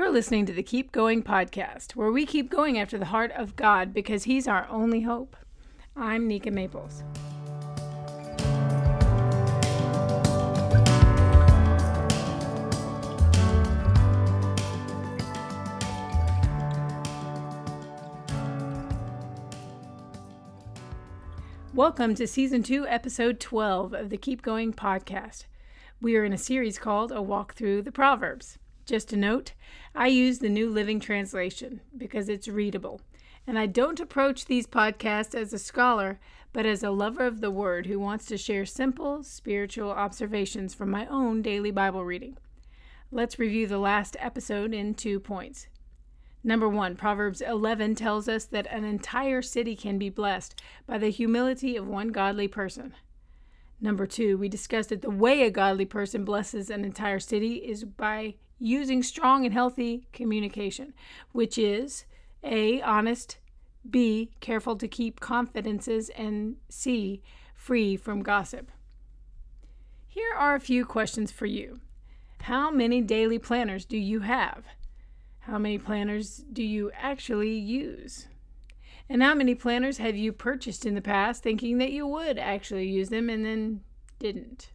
You're listening to the Keep Going podcast, where we keep going after the heart of God because He's our only hope. I'm Nika Maples. Welcome to Season 2, Episode 12 of the Keep Going podcast. We are in a series called A Walk Through the Proverbs. Just a note, I use the New Living Translation because it's readable. And I don't approach these podcasts as a scholar, but as a lover of the Word who wants to share simple spiritual observations from my own daily Bible reading. Let's review the last episode in two points. Number one, Proverbs 11 tells us that an entire city can be blessed by the humility of one godly person. Number two, we discussed that the way a godly person blesses an entire city is by using strong and healthy communication, which is A, honest, B, careful to keep confidences, and C, free from gossip. Here are a few questions for you. How many daily planners do you have? How many planners do you actually use? And how many planners have you purchased in the past thinking that you would actually use them and then didn't?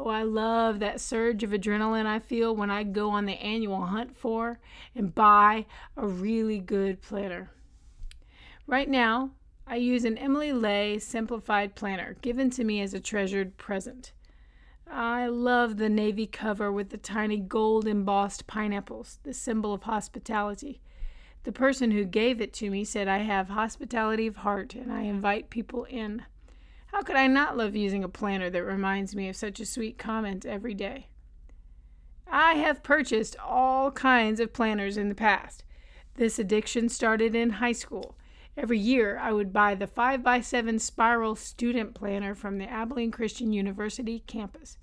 Oh, I love that surge of adrenaline I feel when I go on the annual hunt for and buy a really good planner. Right now, I use an Emily Ley simplified planner given to me as a treasured present. I love the navy cover with the tiny gold embossed pineapples, the symbol of hospitality. The person who gave it to me said I have hospitality of heart and I invite people in. How could I not love using a planner that reminds me of such a sweet comment every day? I have purchased all kinds of planners in the past. This addiction started in high school. Every year, I would buy the 5x7 spiral student planner from the Abilene Christian University campus.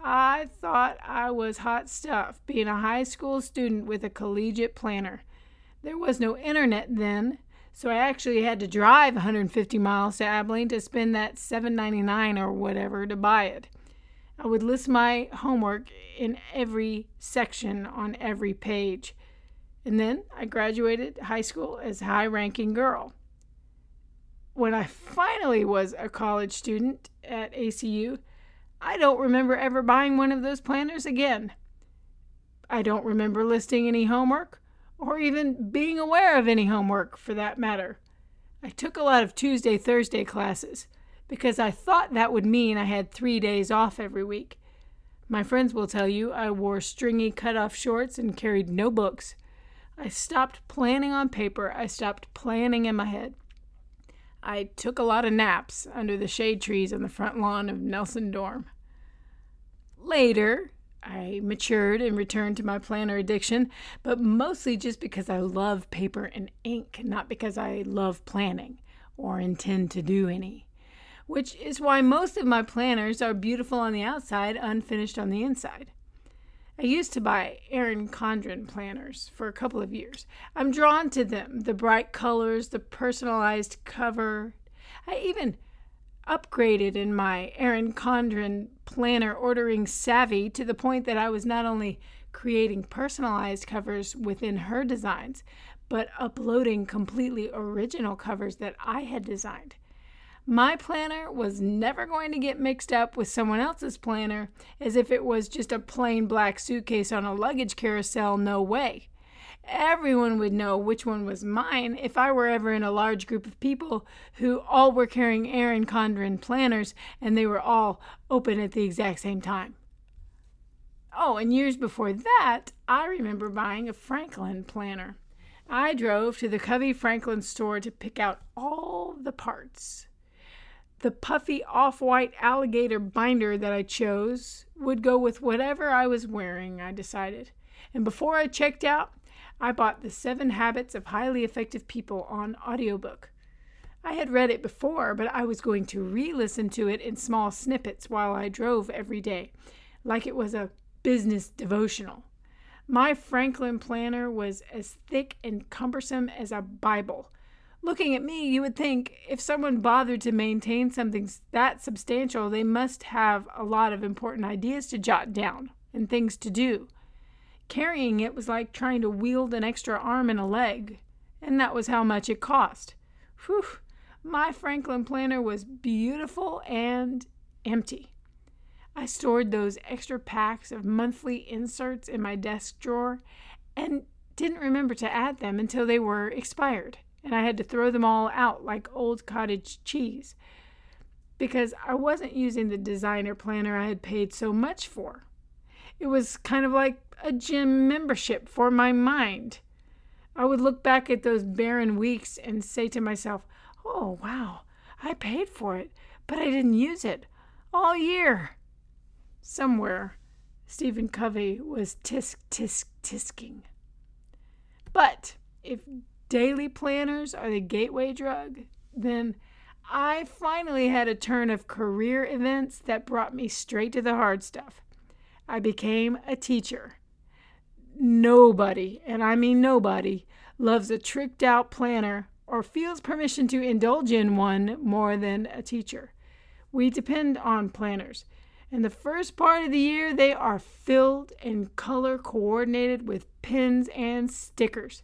I thought I was hot stuff being a high school student with a collegiate planner. There was no internet then, so I actually had to drive 150 miles to Abilene to spend that 7.99 or whatever to buy it. I would list my homework in every section on every page. And then I graduated high school as a high ranking girl. When I finally was a college student at ACU, I don't remember ever buying one of those planners again. I don't remember listing any homework or even being aware of any homework for that matter. I took a lot of Tuesday, Thursday classes because I thought that would mean I had three days off every week. My friends will tell you I wore stringy cut off shorts and carried no books. I stopped planning on paper, I stopped planning in my head. I took a lot of naps under the shade trees on the front lawn of Nelson Dorm. Later, I matured and returned to my planner addiction, but mostly just because I love paper and ink, not because I love planning or intend to do any. Which is why most of my planners are beautiful on the outside, unfinished on the inside. I used to buy Erin Condren planners for a couple of years. I'm drawn to them the bright colors, the personalized cover. I even upgraded in my Erin Condren planner ordering savvy to the point that I was not only creating personalized covers within her designs, but uploading completely original covers that I had designed. My planner was never going to get mixed up with someone else's planner as if it was just a plain black suitcase on a luggage carousel, no way. Everyone would know which one was mine if I were ever in a large group of people who all were carrying Erin Condren planners and they were all open at the exact same time. Oh, and years before that, I remember buying a Franklin planner. I drove to the Covey Franklin store to pick out all the parts. The puffy off white alligator binder that I chose would go with whatever I was wearing, I decided. And before I checked out, I bought The Seven Habits of Highly Effective People on audiobook. I had read it before, but I was going to re listen to it in small snippets while I drove every day, like it was a business devotional. My Franklin planner was as thick and cumbersome as a Bible. Looking at me, you would think if someone bothered to maintain something that substantial, they must have a lot of important ideas to jot down and things to do. Carrying it was like trying to wield an extra arm and a leg, and that was how much it cost. Whew, my Franklin planner was beautiful and empty. I stored those extra packs of monthly inserts in my desk drawer and didn't remember to add them until they were expired, and I had to throw them all out like old cottage cheese because I wasn't using the designer planner I had paid so much for. It was kind of like a gym membership for my mind. I would look back at those barren weeks and say to myself, Oh, wow, I paid for it, but I didn't use it all year. Somewhere, Stephen Covey was tisk, tisk, tisking. But if daily planners are the gateway drug, then I finally had a turn of career events that brought me straight to the hard stuff. I became a teacher. Nobody, and I mean nobody, loves a tricked out planner or feels permission to indulge in one more than a teacher. We depend on planners. In the first part of the year, they are filled and color coordinated with pins and stickers.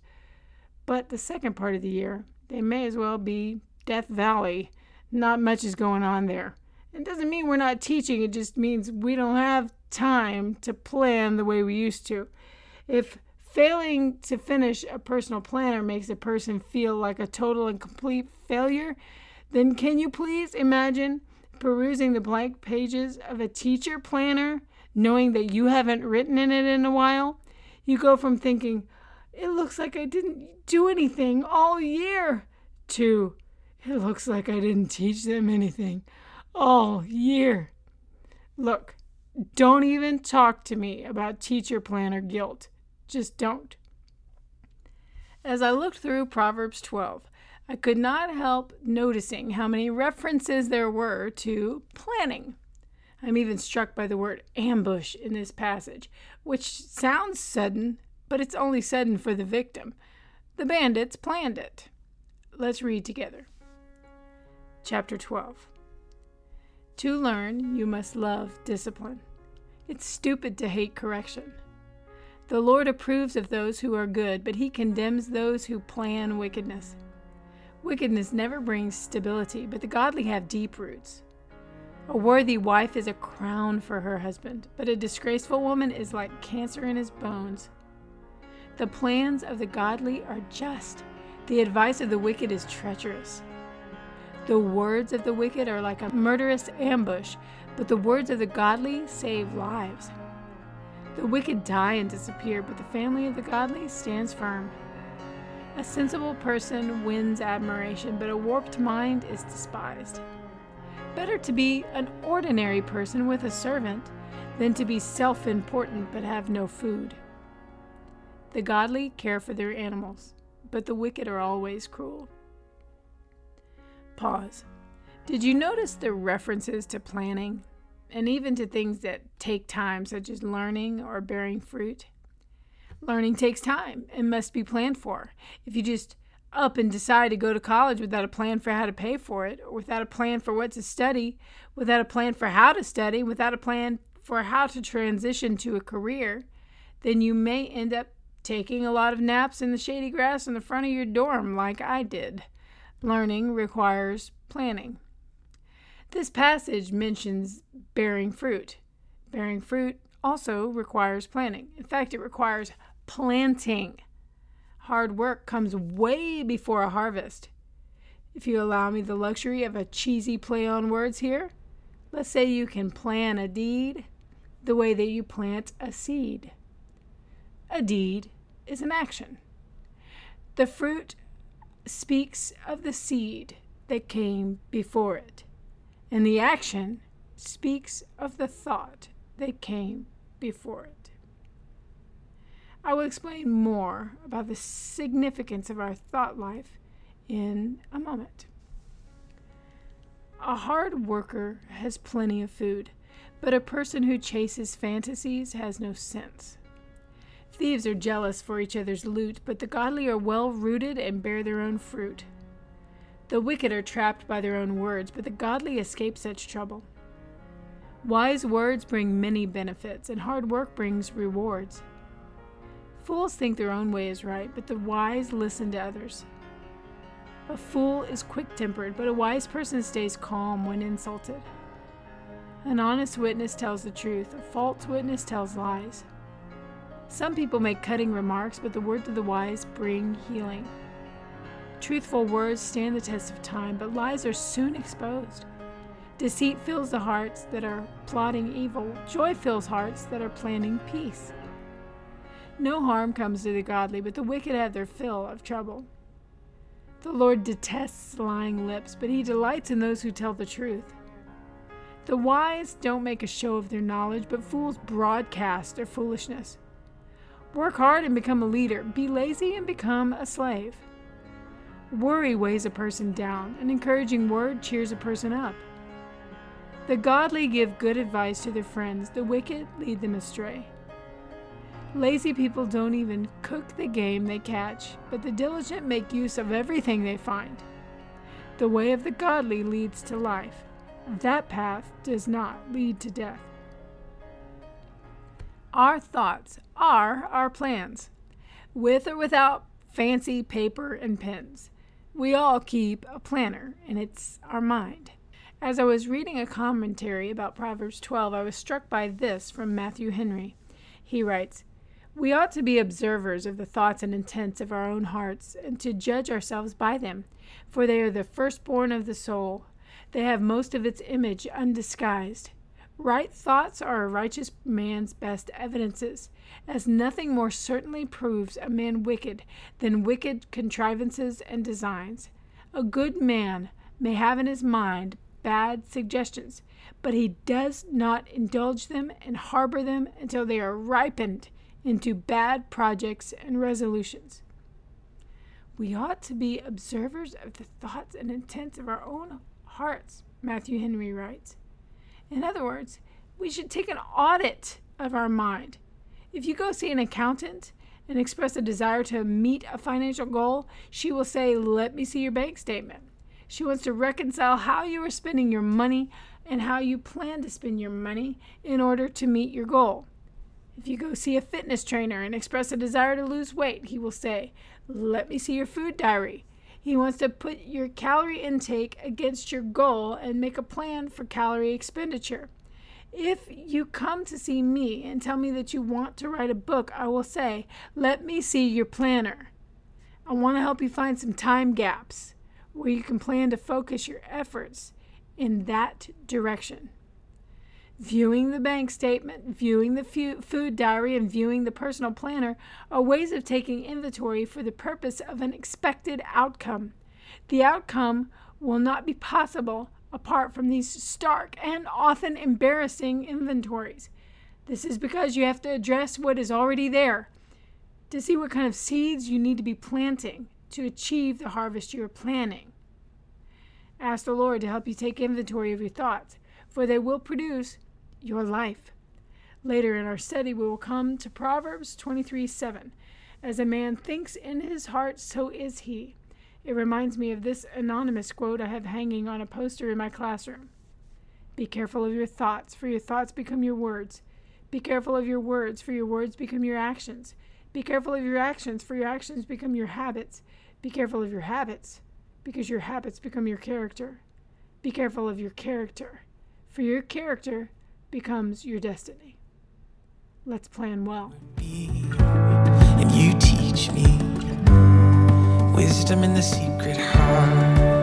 But the second part of the year, they may as well be Death Valley. Not much is going on there. It doesn't mean we're not teaching, it just means we don't have time to plan the way we used to. If failing to finish a personal planner makes a person feel like a total and complete failure, then can you please imagine perusing the blank pages of a teacher planner knowing that you haven't written in it in a while? You go from thinking, it looks like I didn't do anything all year, to it looks like I didn't teach them anything all year. Look, don't even talk to me about teacher planner guilt. Just don't. As I looked through Proverbs 12, I could not help noticing how many references there were to planning. I'm even struck by the word ambush in this passage, which sounds sudden, but it's only sudden for the victim. The bandits planned it. Let's read together. Chapter 12 To learn, you must love discipline. It's stupid to hate correction. The Lord approves of those who are good, but he condemns those who plan wickedness. Wickedness never brings stability, but the godly have deep roots. A worthy wife is a crown for her husband, but a disgraceful woman is like cancer in his bones. The plans of the godly are just, the advice of the wicked is treacherous. The words of the wicked are like a murderous ambush, but the words of the godly save lives. The wicked die and disappear, but the family of the godly stands firm. A sensible person wins admiration, but a warped mind is despised. Better to be an ordinary person with a servant than to be self important but have no food. The godly care for their animals, but the wicked are always cruel. Pause. Did you notice the references to planning and even to things that take time, such as learning or bearing fruit? Learning takes time and must be planned for. If you just up and decide to go to college without a plan for how to pay for it, or without a plan for what to study, without a plan for how to study, without a plan for how to transition to a career, then you may end up taking a lot of naps in the shady grass in the front of your dorm, like I did. Learning requires planning. This passage mentions bearing fruit. Bearing fruit also requires planning. In fact, it requires planting. Hard work comes way before a harvest. If you allow me the luxury of a cheesy play on words here, let's say you can plan a deed the way that you plant a seed. A deed is an action. The fruit speaks of the seed that came before it, and the action speaks of the thought that came before it. I will explain more about the significance of our thought life in a moment. A hard worker has plenty of food, but a person who chases fantasies has no sense. Thieves are jealous for each other's loot, but the godly are well rooted and bear their own fruit. The wicked are trapped by their own words, but the godly escape such trouble. Wise words bring many benefits, and hard work brings rewards. Fools think their own way is right, but the wise listen to others. A fool is quick tempered, but a wise person stays calm when insulted. An honest witness tells the truth, a false witness tells lies. Some people make cutting remarks, but the words of the wise bring healing. Truthful words stand the test of time, but lies are soon exposed. Deceit fills the hearts that are plotting evil, joy fills hearts that are planning peace. No harm comes to the godly, but the wicked have their fill of trouble. The Lord detests lying lips, but he delights in those who tell the truth. The wise don't make a show of their knowledge, but fools broadcast their foolishness. Work hard and become a leader. Be lazy and become a slave. Worry weighs a person down. An encouraging word cheers a person up. The godly give good advice to their friends, the wicked lead them astray. Lazy people don't even cook the game they catch, but the diligent make use of everything they find. The way of the godly leads to life. That path does not lead to death. Our thoughts are our plans, with or without fancy paper and pens. We all keep a planner, and it's our mind. As I was reading a commentary about Proverbs 12, I was struck by this from Matthew Henry. He writes, We ought to be observers of the thoughts and intents of our own hearts, and to judge ourselves by them, for they are the firstborn of the soul. They have most of its image undisguised. Right thoughts are a righteous man's best evidences, as nothing more certainly proves a man wicked than wicked contrivances and designs. A good man may have in his mind bad suggestions, but he does not indulge them and harbor them until they are ripened into bad projects and resolutions. We ought to be observers of the thoughts and intents of our own hearts, Matthew Henry writes. In other words, we should take an audit of our mind. If you go see an accountant and express a desire to meet a financial goal, she will say, Let me see your bank statement. She wants to reconcile how you are spending your money and how you plan to spend your money in order to meet your goal. If you go see a fitness trainer and express a desire to lose weight, he will say, Let me see your food diary. He wants to put your calorie intake against your goal and make a plan for calorie expenditure. If you come to see me and tell me that you want to write a book, I will say, Let me see your planner. I want to help you find some time gaps where you can plan to focus your efforts in that direction. Viewing the bank statement, viewing the food diary, and viewing the personal planner are ways of taking inventory for the purpose of an expected outcome. The outcome will not be possible apart from these stark and often embarrassing inventories. This is because you have to address what is already there to see what kind of seeds you need to be planting to achieve the harvest you are planning. Ask the Lord to help you take inventory of your thoughts, for they will produce your life. Later in our study, we will come to Proverbs 23 7. As a man thinks in his heart, so is he. It reminds me of this anonymous quote I have hanging on a poster in my classroom Be careful of your thoughts, for your thoughts become your words. Be careful of your words, for your words become your actions. Be careful of your actions, for your actions become your habits. Be careful of your habits, because your habits become your character. Be careful of your character, for your character becomes your destiny. Let's plan well. And you teach me wisdom in the secret heart.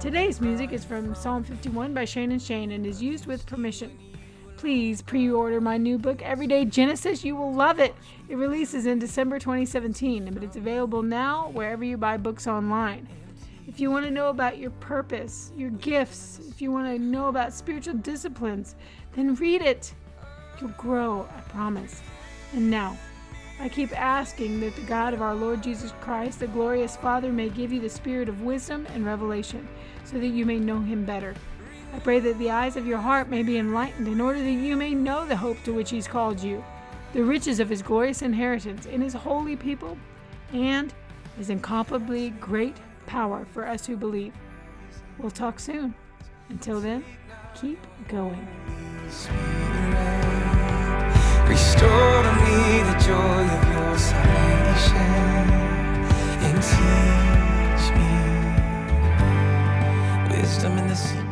Today's music is from Psalm 51 by Shane and Shane and is used with permission. Please pre order my new book, Everyday Genesis. You will love it. It releases in December 2017, but it's available now wherever you buy books online. If you want to know about your purpose, your gifts, if you want to know about spiritual disciplines, then read it. You'll grow, I promise. And now, I keep asking that the God of our Lord Jesus Christ, the glorious Father, may give you the spirit of wisdom and revelation so that you may know him better. I pray that the eyes of your heart may be enlightened in order that you may know the hope to which He's called you, the riches of His glorious inheritance in His holy people, and His incomparably great power for us who believe. We'll talk soon. Until then, keep going. Restore to me the joy of your salvation and teach me wisdom in the secret.